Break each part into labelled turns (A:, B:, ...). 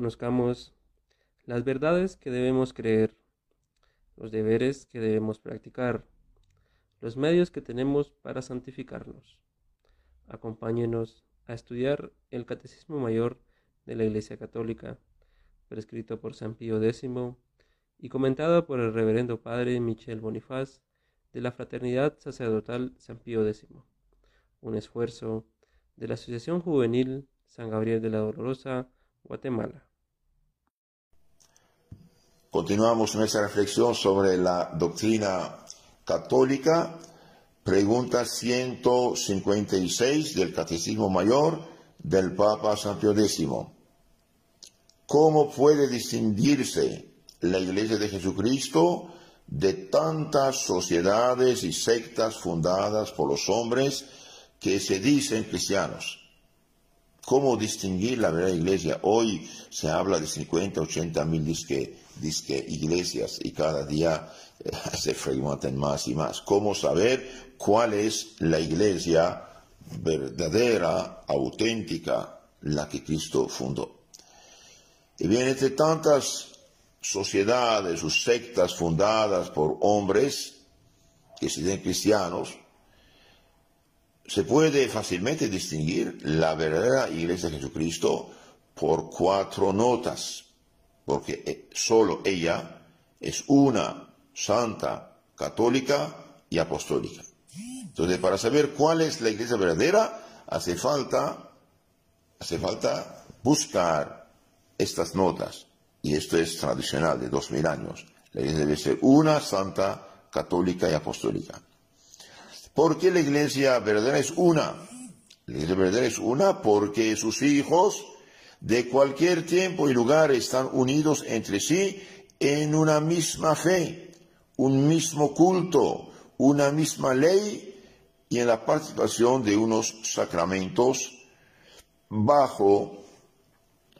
A: conozcamos las verdades que debemos creer, los deberes que debemos practicar, los medios que tenemos para santificarnos. Acompáñenos a estudiar el Catecismo Mayor de la Iglesia Católica, prescrito por San Pío X y comentado por el Reverendo Padre Michel Bonifaz de la Fraternidad Sacerdotal San Pío X, un esfuerzo de la Asociación Juvenil San Gabriel de la Dolorosa, Guatemala.
B: Continuamos nuestra reflexión sobre la doctrina católica. Pregunta 156 del Catecismo Mayor del Papa San Pío X. ¿Cómo puede distinguirse la Iglesia de Jesucristo de tantas sociedades y sectas fundadas por los hombres que se dicen cristianos? ¿Cómo distinguir la verdadera iglesia? Hoy se habla de 50, 80 mil disque, iglesias y cada día eh, se frecuentan más y más. ¿Cómo saber cuál es la iglesia verdadera, auténtica, la que Cristo fundó? Y bien, entre tantas sociedades o sectas fundadas por hombres que se den cristianos, se puede fácilmente distinguir la verdadera iglesia de Jesucristo por cuatro notas, porque eh, solo ella es una santa, católica y apostólica. Entonces, para saber cuál es la iglesia verdadera, hace falta, hace falta buscar estas notas. Y esto es tradicional de dos mil años. La iglesia debe ser una santa, católica y apostólica. ¿Por qué la iglesia verdadera es una? La iglesia verdadera es una porque sus hijos de cualquier tiempo y lugar están unidos entre sí en una misma fe, un mismo culto, una misma ley y en la participación de unos sacramentos bajo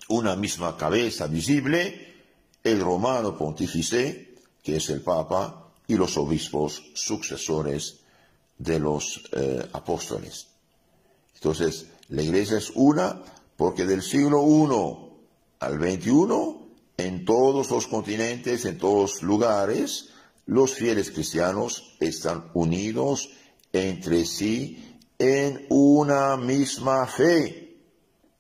B: una misma cabeza visible, el romano pontífice, que es el Papa, y los obispos sucesores de los eh, apóstoles. Entonces, la iglesia es una porque del siglo I al XXI, en todos los continentes, en todos los lugares, los fieles cristianos están unidos entre sí en una misma fe,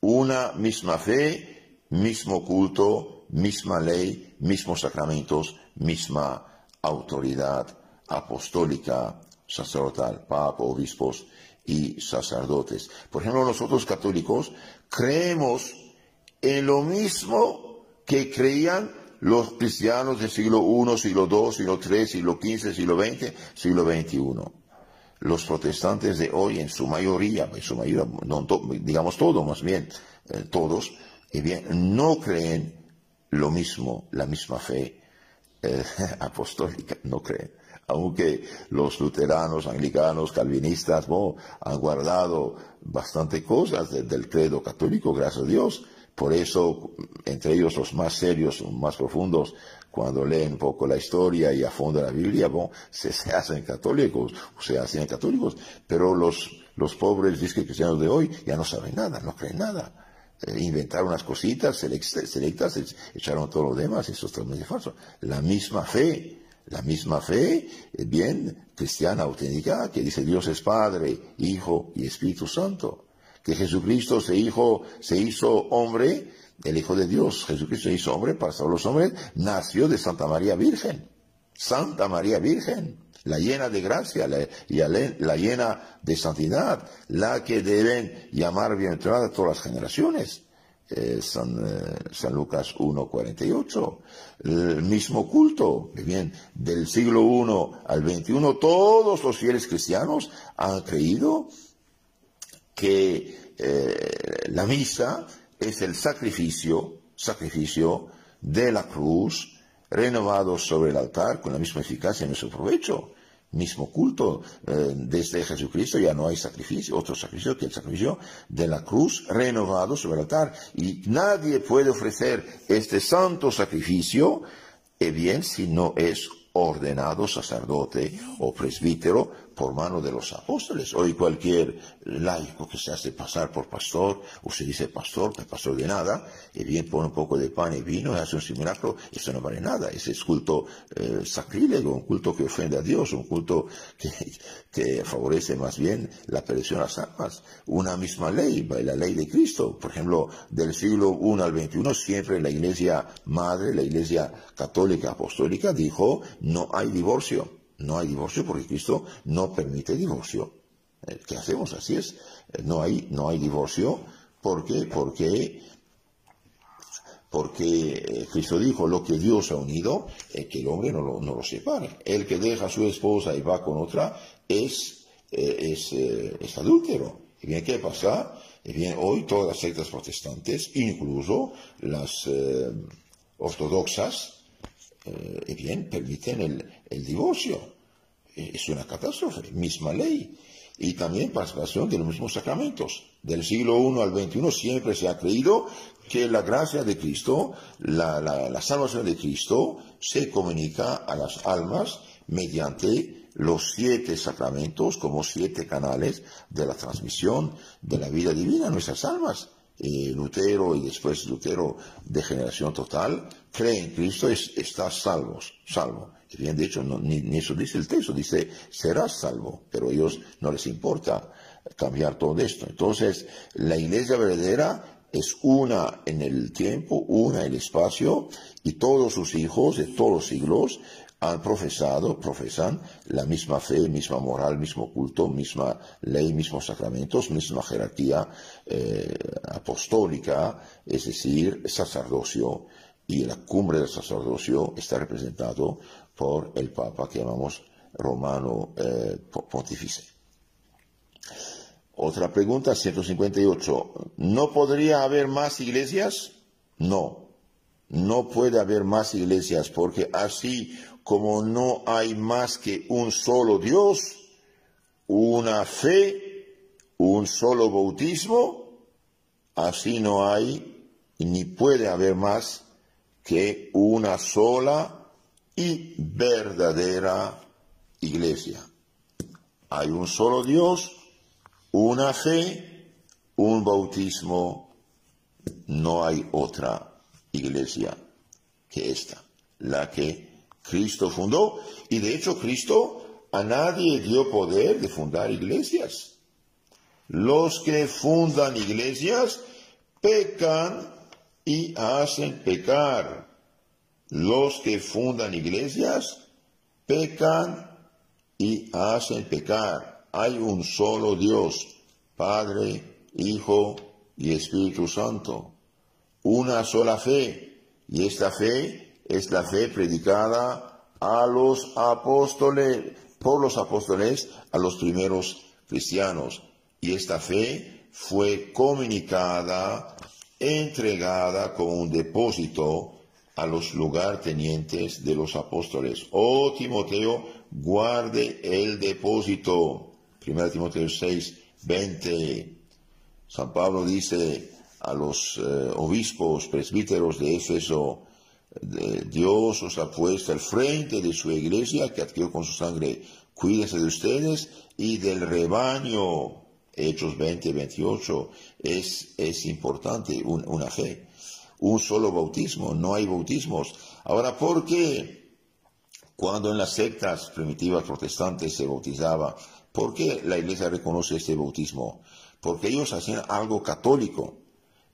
B: una misma fe, mismo culto, misma ley, mismos sacramentos, misma autoridad apostólica sacerdotal, papa, obispos y sacerdotes. Por ejemplo, nosotros católicos creemos en lo mismo que creían los cristianos del siglo I, siglo II, siglo III, siglo XV, siglo XX, siglo XXI. Los protestantes de hoy, en su mayoría, en su mayoría, digamos todos más bien, eh, todos, eh, bien, no creen lo mismo, la misma fe eh, apostólica, no creen aunque los luteranos, anglicanos, calvinistas han guardado bastante cosas del credo católico, gracias a Dios. Por eso, entre ellos los más serios, más profundos, cuando leen un poco la historia y a fondo la Biblia, se, hacen católicos, se hacen católicos, pero los, los pobres cristianos de hoy ya no saben nada, no creen nada. Eh, inventaron unas cositas selectas, echaron todo lo demás, eso es totalmente falso. La misma fe, la misma fe, eh, bien, cristiana auténtica, que dice Dios es Padre, Hijo y Espíritu Santo. Que Jesucristo se, hizo, se hizo hombre, el Hijo de Dios, Jesucristo se hizo hombre para salvar los hombres, nació de Santa María Virgen. Santa María Virgen, la llena de gracia, la, la llena de santidad, la que deben llamar bienaventurada todas las generaciones. Eh, San, eh, San, Lucas 1.48, el mismo culto, bien, del siglo I al XXI, todos los fieles cristianos han creído que eh, la misa es el sacrificio, sacrificio de la cruz, renovado sobre el altar con la misma eficacia y nuestro provecho mismo culto. Eh, desde Jesucristo ya no hay sacrificio, otro sacrificio que el sacrificio de la cruz renovado sobre el altar. Y nadie puede ofrecer este santo sacrificio, eh bien, si no es ordenado sacerdote o presbítero por mano de los apóstoles. Hoy cualquier laico que se hace pasar por pastor, o se dice pastor, que pastor de nada, y bien pone un poco de pan y vino y hace un simulacro, eso no vale nada. Ese es culto eh, sacrílego, un culto que ofende a Dios, un culto que, favorece más bien la perdición de las almas. Una misma ley, la ley de Cristo. Por ejemplo, del siglo I al XXI, siempre la iglesia madre, la iglesia católica apostólica, dijo, no hay divorcio no hay divorcio porque Cristo no permite divorcio. Eh, ¿Qué hacemos? Así es. Eh, no hay, no hay divorcio. ¿Por qué? Porque, porque eh, Cristo dijo, lo que Dios ha unido, que el hombre no lo, no lo separe. El que deja a su esposa y va con otra es, es, adúltero. ¿Y bien qué pasa? Bien hoy todas las sectas protestantes, incluso las ortodoxas, eh, bien, permiten el, divorcio. Eh, es una catástrofe, misma ley. Y también participación de los mismos sacramentos. Del siglo I al XXI siempre se ha creído que la gracia de Cristo, la, la salvación de Cristo, se comunica a las almas mediante los siete sacramentos como siete canales de la transmisión de la vida divina a nuestras almas. Lutero y después Lutero de generación total, cree en Cristo y está salvo, salvo. Y bien, de hecho, ni, eso dice el texto, dice, serás salvo, pero a ellos no les importa cambiar todo esto. Entonces, la iglesia verdadera es una en el tiempo, una en el espacio, y todos sus hijos de todos los siglos han profesado, profesan la misma fe, misma moral, mismo culto, misma ley, mismos sacramentos, misma jerarquía eh, apostólica, es decir, sacerdocio, y la cumbre del sacerdocio está representado por el Papa que llamamos Romano eh, Pontifice. Otra pregunta, 158. ¿No podría haber más iglesias? No, no puede haber más iglesias porque así como no hay más que un solo Dios, una fe, un solo bautismo, así no hay ni puede haber más que una sola y verdadera iglesia. Hay un solo Dios, una fe, un bautismo, no hay otra iglesia que esta, la que Cristo fundó. Y de hecho Cristo a nadie dio poder de fundar iglesias. Los que fundan iglesias pecan y hacen pecar. Los que fundan iglesias pecan y hacen pecar. Hay un solo Dios, Padre, Hijo y Espíritu Santo. Una sola fe. Y esta fe es la fe predicada a los apóstoles, por los apóstoles a los primeros cristianos. Y esta fe fue comunicada, entregada como un depósito a los lugartenientes de los apóstoles. Oh Timoteo, guarde el depósito. 1 Timoteo 6, 20. San Pablo dice a los eh, obispos, presbíteros de Éfeso, Dios os ha puesto al frente de su iglesia que adquirió con su sangre. Cuídense de ustedes y del rebaño. Hechos 20, 28. Es, es importante una fe. Un solo bautismo, no hay bautismos. Ahora, ¿por qué cuando en las sectas primitivas protestantes se bautizaba, por qué la iglesia reconoce este bautismo? Porque ellos hacían algo católico.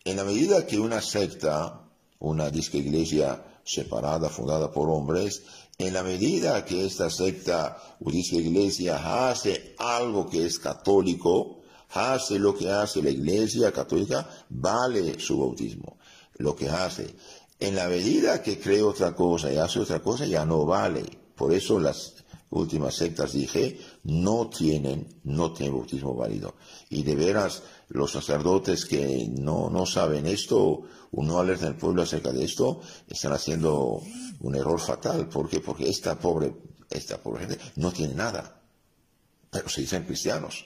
B: En la medida que una secta una disque iglesia separada, fundada por hombres, en la medida que esta secta o disque iglesia hace algo que es católico, hace lo que hace la iglesia católica, vale su bautismo. Lo que hace. En la medida que cree otra cosa y hace otra cosa, ya no vale. Por eso las últimas sectas dije, no tienen, no tienen bautismo válido. Y de veras, los sacerdotes que no, no saben esto o no alertan al pueblo acerca de esto, están haciendo un error fatal. ¿Por qué? Porque esta pobre, esta pobre gente no tiene nada. Pero se dicen cristianos.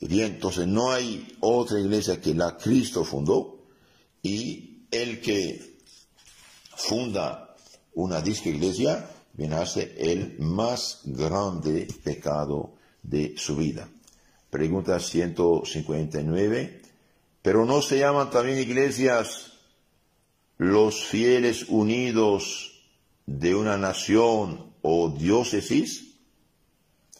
B: Y bien, entonces no hay otra iglesia que la Cristo fundó y el que funda una disca iglesia bien hace el más grande pecado de su vida. Pregunta 159. Pero no se llaman también iglesias los fieles unidos de una nación o diócesis.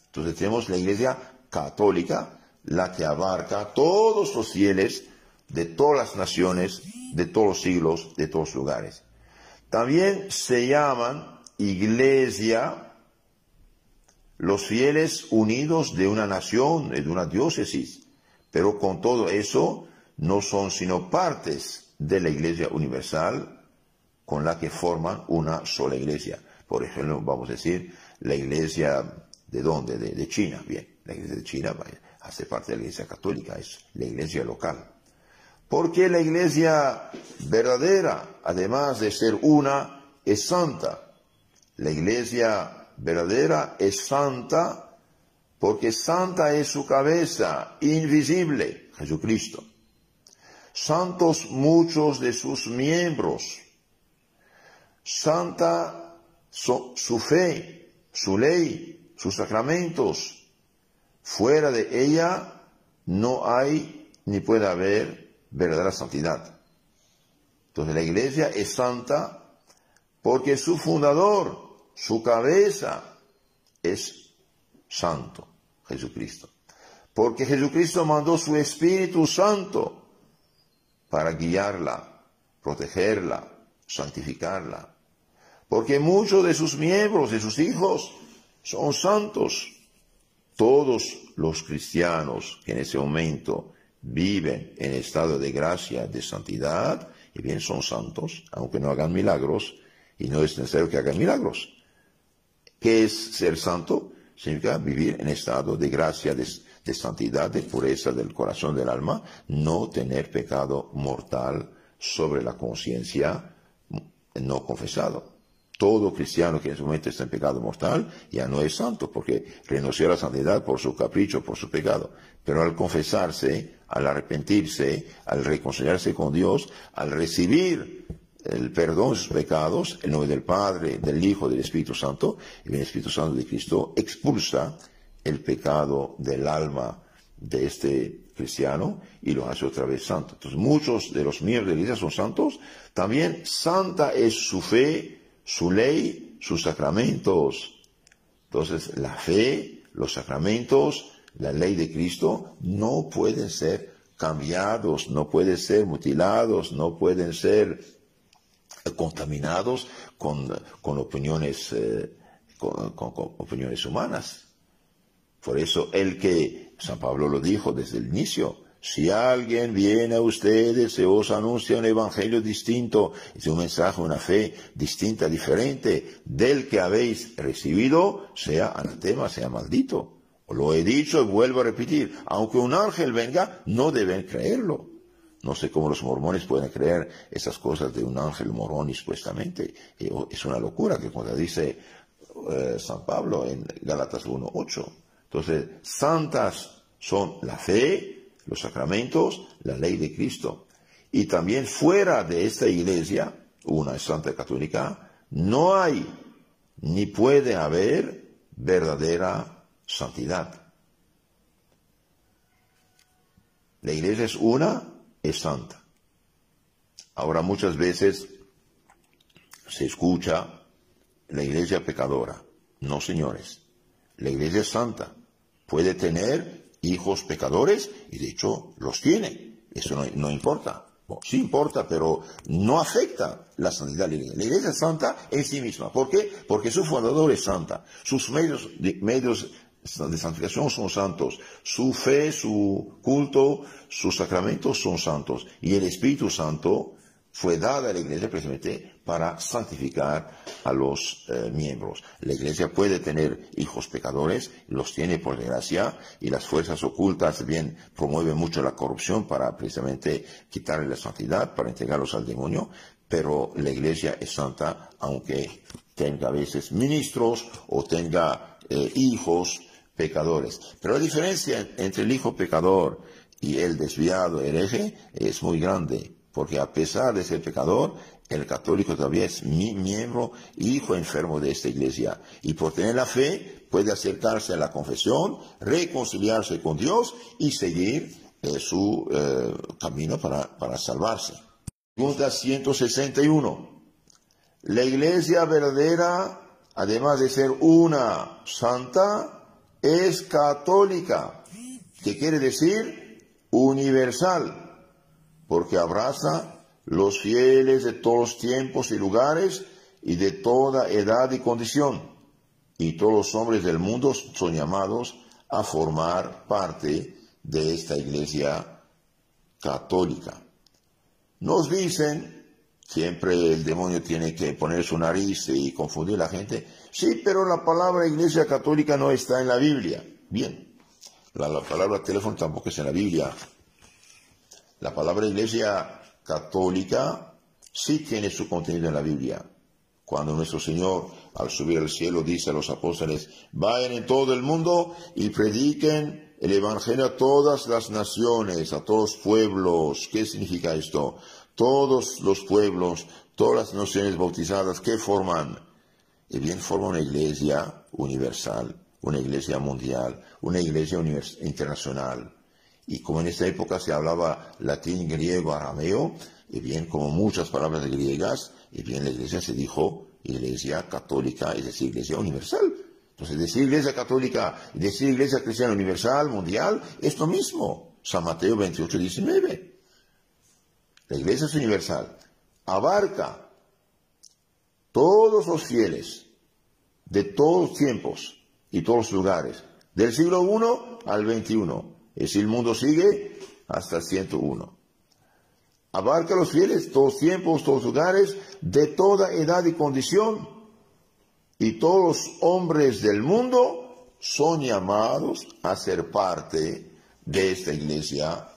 B: Entonces tenemos la iglesia católica, la que abarca todos los fieles de todas las naciones, de todos los siglos, de todos los lugares. También se llaman iglesia los fieles unidos de una nación, de una diócesis, pero con todo eso no son sino partes de la iglesia universal con la que forman una sola iglesia. Por ejemplo, vamos a decir, la iglesia de dónde? De, China. Bien, la iglesia de China hace parte de la iglesia católica, es la iglesia local. Porque la iglesia verdadera, además de ser una, es santa. La iglesia verdadera es santa porque santa es su cabeza, invisible, Jesucristo. Santos muchos de sus miembros. Santa su fe, su ley, sus sacramentos. Fuera de ella no hay ni puede haber verdadera santidad. Entonces la iglesia es santa porque su fundador, su cabeza, es santo, Jesucristo. Porque Jesucristo mandó su Espíritu Santo para guiarla, protegerla, santificarla. Porque muchos de sus miembros, de sus hijos, son santos. Todos los cristianos que en ese momento viven en estado de gracia, de santidad, y bien son santos, aunque no hagan milagros, y no es necesario que hagan milagros. ¿Qué es ser santo? Significa vivir en estado de gracia, de, santidad, de pureza del corazón del alma, no tener pecado mortal sobre la conciencia no confesado. Todo cristiano que en su momento está en pecado mortal ya no es santo porque renunció a la santidad por su capricho, por su pecado. Pero al confesarse, al arrepentirse, al reconciliarse con Dios, al recibir el perdón de sus pecados, el nombre del Padre, del Hijo, del Espíritu Santo, y el Espíritu Santo de Cristo expulsa el pecado del alma de este cristiano y lo hace otra vez santo. Entonces muchos de los miembros de la iglesia son santos. También santa es su fe, su ley, sus sacramentos. Entonces la fe, los sacramentos, la ley de Cristo no pueden ser cambiados, no pueden ser mutilados, no pueden ser contaminados con, opiniones, eh, con, opiniones humanas. Por eso el que, San Pablo lo dijo desde el inicio, si alguien viene a ustedes y os anuncia un evangelio distinto, es un mensaje, una fe distinta, diferente del que habéis recibido, sea anatema, sea maldito. Lo he dicho y vuelvo a repetir, aunque un ángel venga, no deben creerlo. No sé cómo los mormones pueden creer esas cosas de un ángel morón supuestamente. Es una locura que como dice eh, San Pablo en Galatas 1.8. Entonces, santas son la fe, los sacramentos, la ley de Cristo. Y también fuera de esta iglesia, una santa católica, no hay ni puede haber verdadera santidad. La iglesia es una, es santa. Ahora muchas veces se escucha la iglesia pecadora. No, señores. La iglesia es santa. Puede tener hijos pecadores y de hecho los tiene. Eso no, importa. sí importa, pero no afecta la santidad de la iglesia. La iglesia es santa en sí misma. ¿Por qué? Porque su fundador es santa. Sus medios, medios de santificación son santos, su fe, su culto, sus sacramentos son santos y el Espíritu Santo fue dado a la iglesia precisamente para santificar a los eh, miembros. La iglesia puede tener hijos pecadores, los tiene por desgracia, y las fuerzas ocultas bien promueven mucho la corrupción para precisamente quitarle la santidad, para entregarlos al demonio, pero la iglesia es santa aunque tenga a veces ministros o tenga eh, hijos pecadores. Pero la diferencia entre el hijo pecador y el desviado hereje es muy grande. porque a pesar de ser pecador, el católico todavía es mi miembro, hijo enfermo de esta iglesia, y por tener la fe puede acercarse a la confesión, reconciliarse con Dios y seguir eh, su eh, camino para, para salvarse. Pregunta 161. La iglesia verdadera, además de ser una santa, es católica, que quiere decir universal, porque abraza los fieles de todos tiempos y lugares y de toda edad y condición. Y todos los hombres del mundo son llamados a formar parte de esta iglesia católica. Nos dicen, siempre el demonio tiene que poner su nariz y confundir a la gente, sí, pero la palabra iglesia católica no está en la Biblia. Bien, la, palabra teléfono tampoco está en la Biblia. La palabra iglesia católica sí tiene su contenido en la Biblia. Cuando nuestro Señor, al subir al cielo, dice a los apóstoles, vayan en todo el mundo y prediquen el Evangelio a todas las naciones, a todos los pueblos. ¿Qué significa esto? Todos los pueblos, todas las naciones bautizadas, ¿qué forman? Y bien forman una iglesia universal, una iglesia mundial, una iglesia internacional. Y como en esta época se hablaba latín, griego, arameo, y bien como muchas palabras griegas, y bien la iglesia se dijo iglesia católica, es decir, iglesia universal. Entonces, decir Iglesia Católica decir Iglesia Cristiana Universal, Mundial, es lo mismo. San Mateo 28, 19. La Iglesia es universal. Abarca todos los fieles de todos los tiempos y todos los lugares, del siglo I al XXI. Es el mundo sigue hasta el 101. Abarca los fieles, todos tiempos, todos lugares, de toda edad y condición y todos los hombres del mundo son llamados a ser parte de esta iglesia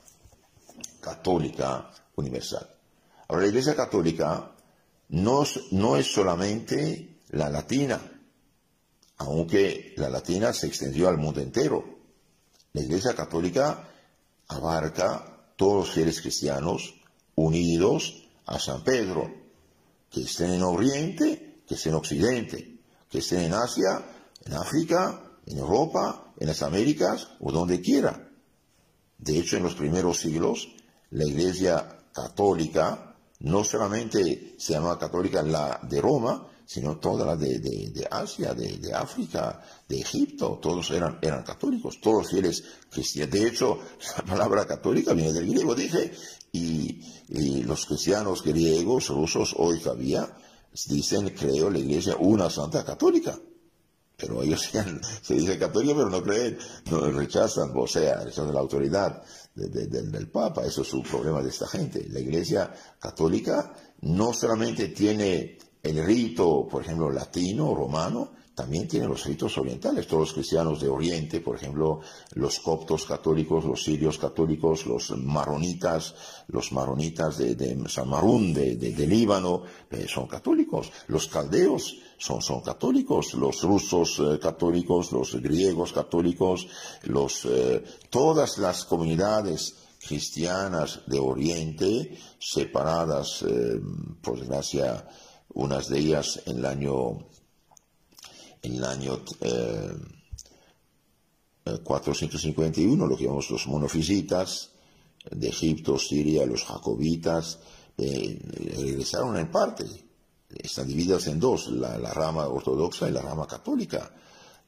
B: católica universal. Ahora, la iglesia católica no, no es solamente la latina, aunque la latina se extendió al mundo entero. La iglesia católica abarca todos los fieles cristianos unidos a San Pedro, que estén en Oriente, que estén en Occidente que estén en Asia, en África, en Europa, en las Américas o donde quiera. De hecho, en los primeros siglos, la Iglesia católica no solamente se llamaba católica la de Roma, sino toda la de, Asia, de, África, de Egipto, todos eran, eran católicos, todos fieles cristianos. De hecho, la palabra católica viene del griego, dije, y, y los cristianos griegos, rusos, hoy todavía, dicen, creo, la iglesia, una santa católica. Pero ellos se dicen católicos, pero no creen, no rechazan, o sea, rechazan la autoridad del Papa. Eso es un problema de esta gente. La iglesia católica no solamente tiene el rito, por ejemplo, latino, romano, también tiene los ritos orientales. Todos los cristianos de Oriente, por ejemplo, los coptos católicos, los sirios católicos, los maronitas, los maronitas de, San Marún, de, Líbano, eh, son católicos. Los caldeos son, son católicos. Los rusos eh, católicos, los griegos católicos, los, eh, todas las comunidades cristianas de Oriente, separadas, por desgracia, unas de ellas en el año en el año 451, eh, lo que llamamos los monofisitas de Egipto, Siria, los jacobitas, eh, regresaron en parte. Están divididas en dos, la, rama ortodoxa y la rama católica.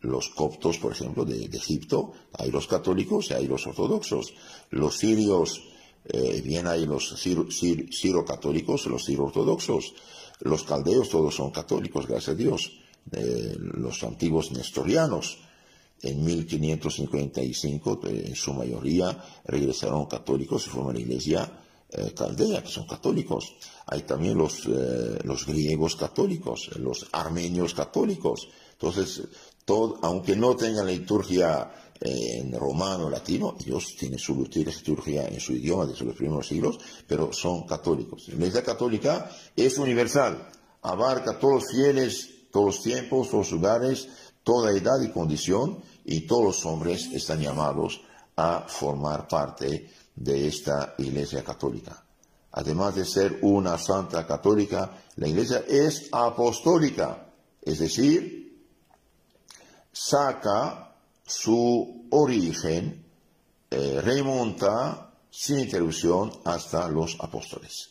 B: Los coptos, por ejemplo, de, Egipto, hay los católicos y hay los ortodoxos. Los sirios, eh, bien hay los siro-católicos, los siro-ortodoxos. Los caldeos, todos son católicos, gracias a Dios de los antiguos nestorianos. En 1555, eh, en su mayoría, regresaron católicos y forman la iglesia eh, caldea, que son católicos. Hay también los, eh, los griegos católicos, los armenios católicos. Entonces, todo, aunque no tengan la liturgia en romano latino, ellos tienen su liturgia en su idioma desde los primeros siglos, pero son católicos. La iglesia católica es universal, abarca a todos los fieles todos los tiempos, todos los lugares, toda edad y condición, y todos los hombres están llamados a formar parte de esta Iglesia Católica. además de ser una santa católica, la iglesia es apostólica, es decir, saca su origen, eh, remonta sin interrupción hasta los apóstoles.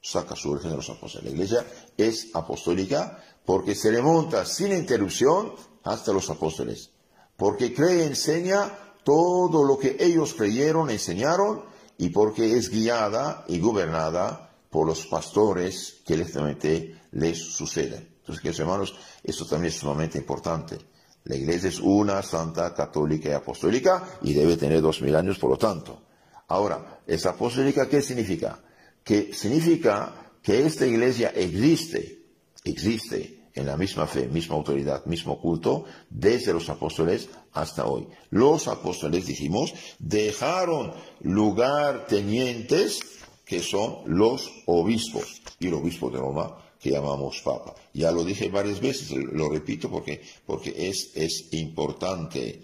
B: Saca su origen de los apóstoles. La iglesia es apostólica porque se remonta sin interrupción hasta los apóstoles. Porque cree, enseña todo lo que ellos creyeron, enseñaron, y porque es guiada y gobernada por los pastores que literalmente les suceden. Entonces, queridos hermanos, esto también es sumamente importante. La iglesia es una santa, católica y apostólica y debe tener dos mil años, por lo tanto. Ahora, ¿esa apostólica qué significa? Que significa que esta iglesia existe, existe en la misma fe, misma autoridad, mismo culto, desde los apóstoles hasta hoy. Los apóstoles, dijimos, dejaron lugar tenientes que son los obispos y el obispo de Roma que llamamos papa. Ya lo dije varias veces, lo repito porque, porque es, es importante.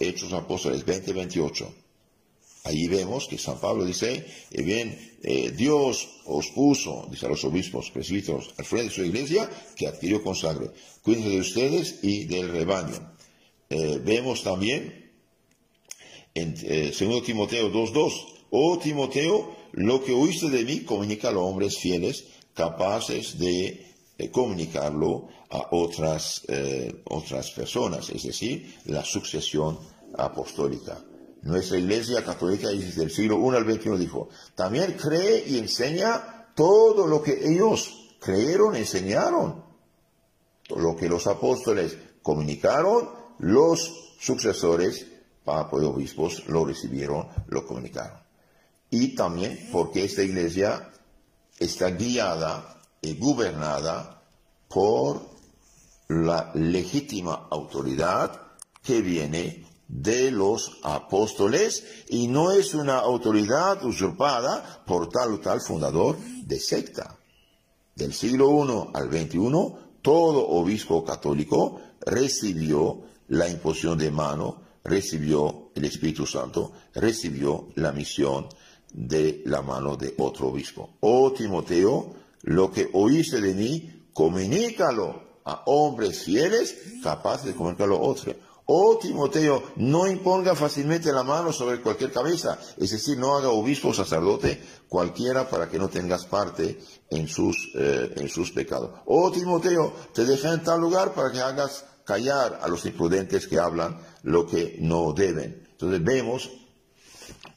B: Hechos Apóstoles 20-28 Allí vemos que San Pablo dice, eh, bien, eh, Dios os puso, dice a los obispos, presbíteros, al frente de su iglesia, que adquirió con sangre. Cuídense de ustedes y del rebaño. Eh, vemos también en 2 Timoteo 2.2, oh Timoteo, lo que oíste de mí, comunica a los hombres fieles, capaces de comunicarlo a otras, otras personas, es decir, la sucesión apostólica. Nuestra iglesia católica desde el siglo I al XXI dijo, también cree y enseña todo lo que ellos creyeron, enseñaron. Lo que los apóstoles comunicaron, los sucesores, papa y obispos, lo recibieron, lo comunicaron. Y también porque esta iglesia está guiada y gobernada por la legítima autoridad que viene de los apóstoles y no es una autoridad usurpada por tal o tal fundador de secta. Del siglo I al XXI, todo obispo católico recibió la imposición de mano, recibió el Espíritu Santo, recibió la misión de la mano de otro obispo. Oh Timoteo, lo que oíste de mí, comunícalo a hombres fieles capaces de comunicarlo a otros Oh Timoteo, no imponga fácilmente la mano sobre cualquier cabeza, es decir, no haga obispo o sacerdote cualquiera para que no tengas parte en sus, eh, en sus pecados. Oh Timoteo, te deja en tal lugar para que hagas callar a los imprudentes que hablan lo que no deben. Entonces vemos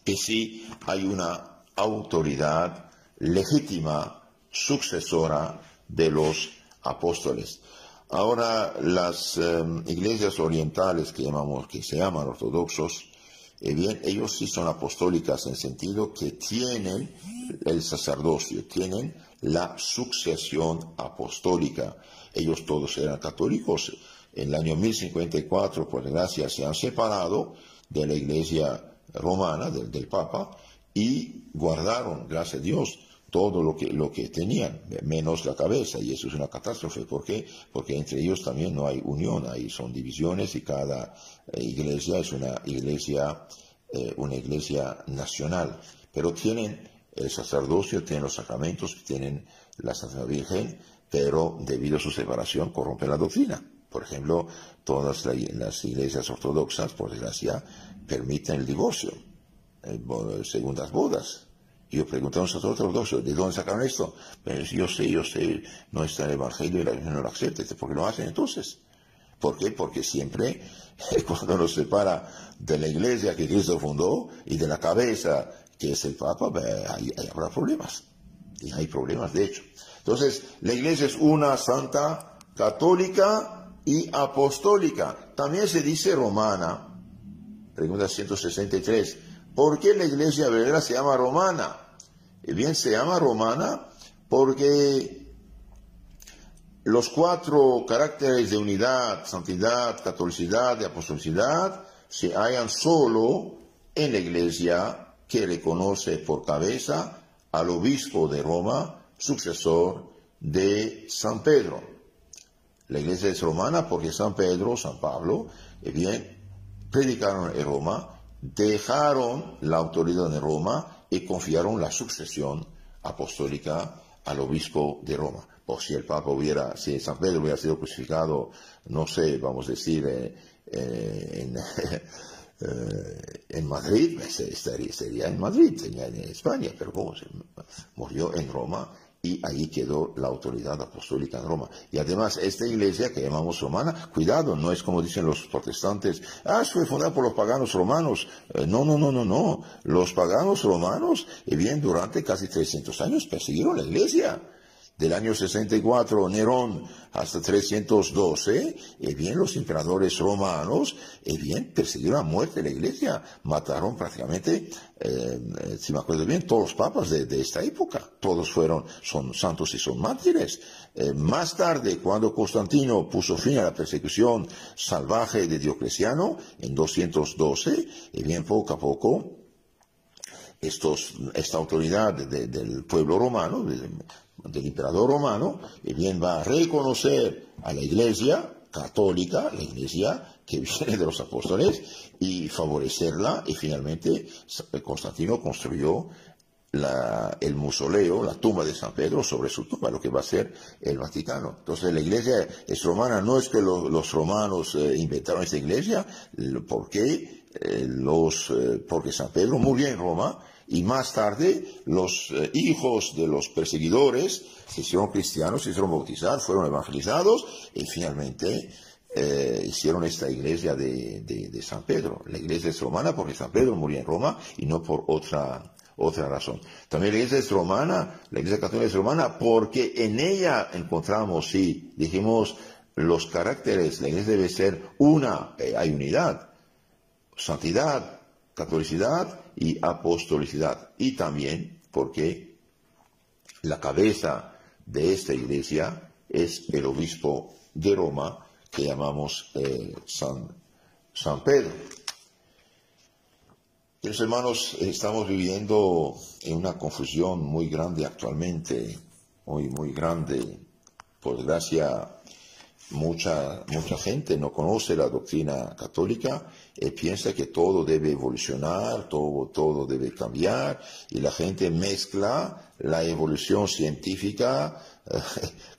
B: que sí hay una autoridad legítima, sucesora de los apóstoles. Ahora, las em, iglesias orientales que, llamamos, que se llaman ortodoxos, eh, bien, ellos sí son apostólicas en sentido que tienen el sacerdocio, tienen la sucesión apostólica. Ellos todos eran católicos. En el año 1054, por desgracia, se han separado de la iglesia romana, del Papa, y guardaron, gracias a Dios, todo lo que, lo que tenían, menos la cabeza, y eso es una catástrofe. ¿Por qué? Porque entre ellos también no hay unión, ahí son divisiones y cada eh, iglesia es una iglesia, eh, una iglesia nacional. Pero tienen el sacerdocio, tienen los sacramentos, tienen la Santa Virgen, pero debido a su separación corrompen la doctrina. Por ejemplo, todas las iglesias ortodoxas, por desgracia, permiten el divorcio, eh, segundas bodas, y yo pregunté a sacerdote ortodoxo, ¿de dónde sacaron esto? Pues yo sé, yo sé, no está el Evangelio y la no lo acepta. ¿Por qué lo hacen entonces? ¿Por qué? Porque siempre cuando nos separa de la iglesia que Cristo fundó y de la cabeza que es el Papa, ahí, habrá problemas. Y hay problemas, de hecho. Entonces, la iglesia es una santa católica y apostólica. También se dice romana. Pregunta 163. ¿Por qué la iglesia verdadera se llama romana? Bien, se llama romana porque los cuatro caracteres de unidad, santidad, catolicidad y apostolicidad se hallan solo en la iglesia que reconoce por cabeza al obispo de Roma, sucesor de San Pedro. La iglesia es romana porque San Pedro, San Pablo, eh, bien, predicaron en Roma, dejaron la autoridad en Roma y confiaron la sucesión apostólica al obispo de Roma. O si el Papa hubiera, si San Pedro hubiera sido crucificado, no sé, vamos a decir, eh, eh, en, en, Madrid, pues, estaría, en Madrid, en España, pero como murió en Roma y ahí quedó la autoridad apostólica en Roma. Y además, esta iglesia que llamamos romana, cuidado, no es como dicen los protestantes, ah, fue fundada por los paganos romanos. Eh, no, no, no, no, no. Los paganos romanos, y bien, durante casi 300 años persiguieron la iglesia del año 64 Nerón hasta 312, y bien los emperadores romanos, y bien persiguieron a muerte la iglesia, mataron prácticamente, eh, eh, si me acuerdo bien, todos los papas de, esta época, todos fueron, son santos y son mártires. Eh, más tarde, cuando Constantino puso fin a la persecución salvaje de Diocleciano en 212, y bien poco a poco, esta autoridad del pueblo romano, del emperador romano, bien va a reconocer a la iglesia católica, la iglesia que viene de los apóstoles, y favorecerla, y finalmente Constantino construyó el mausoleo, la tumba de San Pedro sobre su tumba, lo que va a ser el Vaticano. Entonces la iglesia es romana, no es que los romanos eh, inventaron esta iglesia, porque, eh, los, eh, porque San Pedro murió en Roma, y más tarde los eh, hijos de los perseguidores se hicieron cristianos, se hicieron bautizar, fueron evangelizados y finalmente eh, hicieron esta iglesia de, San Pedro. La iglesia es romana porque San Pedro murió en Roma y no por otra, otra razón. También la iglesia es romana, la iglesia católica es romana porque en ella encontramos, sí, dijimos, los caracteres, la iglesia debe ser una, eh, hay unidad, santidad, catolicidad y apostolicidad. Y también porque la cabeza de esta iglesia es el obispo de Roma que llamamos eh, San, San Pedro. Queridos hermanos, estamos viviendo en una confusión muy grande actualmente, muy, muy grande. Por desgracia, Mucha, mucha gente no conoce la doctrina católica y piensa que todo debe evolucionar, todo, todo debe cambiar y la gente mezcla la evolución científica eh,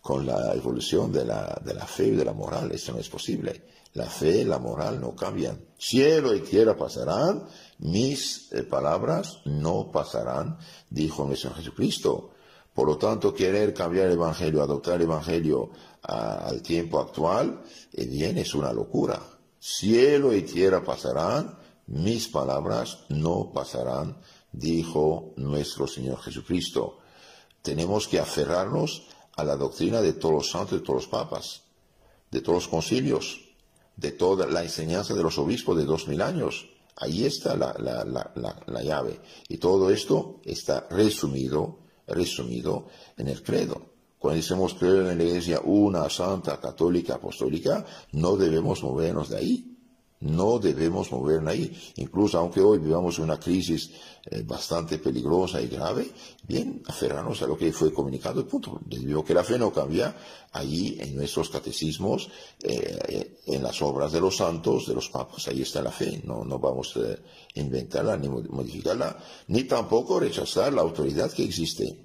B: con la evolución de la, de la fe y de la moral. Eso no es posible. La fe y la moral no cambian. Cielo y tierra pasarán, mis eh, palabras no pasarán, dijo nuestro Jesucristo. Por lo tanto, querer cambiar el Evangelio, adoptar el Evangelio al tiempo actual, bien, es una locura. Cielo y tierra pasarán, mis palabras no pasarán, dijo nuestro Señor Jesucristo. Tenemos que aferrarnos a la doctrina de todos los santos, de todos los papas, de todos los concilios, de toda la enseñanza de los obispos de dos mil años. Ahí está la, la llave. Y todo esto está resumido resumido en el credo. Cuando decimos creer en la iglesia una, santa, católica, apostólica, no debemos movernos de ahí. No debemos movernos ahí. Incluso aunque hoy vivamos una crisis eh, bastante peligrosa y grave, bien, aferrarnos a lo que fue comunicado y punto. Debido que la fe no cambia, ahí en nuestros catecismos, eh, en las obras de los santos, de los papas, ahí está la fe. No, no vamos a inventarla ni modificarla, ni tampoco rechazar la autoridad que existe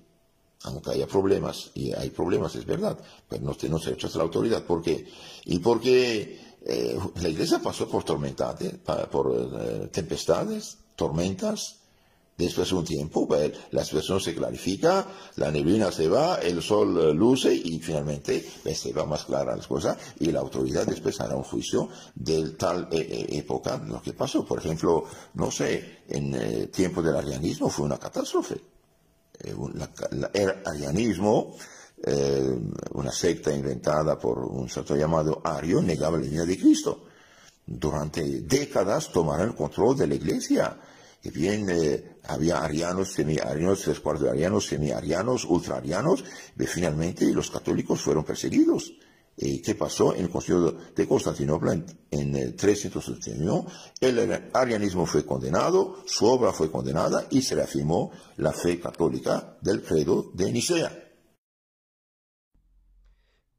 B: aunque haya problemas, y hay problemas, es verdad, pero no, no se rechaza la autoridad. ¿Por qué? Y porque eh, la iglesia pasó por tormentades, por tempestades, tormentas, Después de un tiempo, pues, la situación se clarifica, la neblina se va, el sol eh, luce y finalmente se va más clara las cosas y la autoridad después hará un juicio de tal eh, eh, época, lo que pasó. Por ejemplo, no sé, en tiempo del arianismo fue una catástrofe. El arianismo, una secta inventada por un santo llamado Ario, negaba la venida de Cristo. Durante décadas tomaron el control de la iglesia y bien eh, había arianos, semi-arianos, tres arianos, semi-arianos, ultra-arianos, y finalmente los católicos fueron perseguidos. ¿Y qué pasó? En el concilio de Constantinopla en, en el 371, el arianismo fue condenado, su obra fue condenada y se reafirmó la fe católica del credo de Nicea.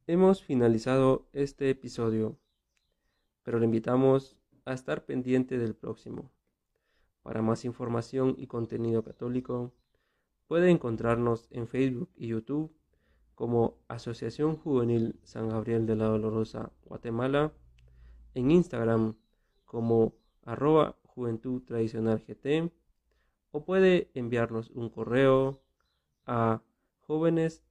A: Hemos finalizado este episodio, pero le invitamos a estar pendiente del próximo Para más información y contenido católico, puede encontrarnos en Facebook y YouTube como Asociación Juvenil San Gabriel de la Dolorosa Guatemala, en Instagram como arroba Juventud Tradicional GT, o puede enviarnos un correo a jóvenes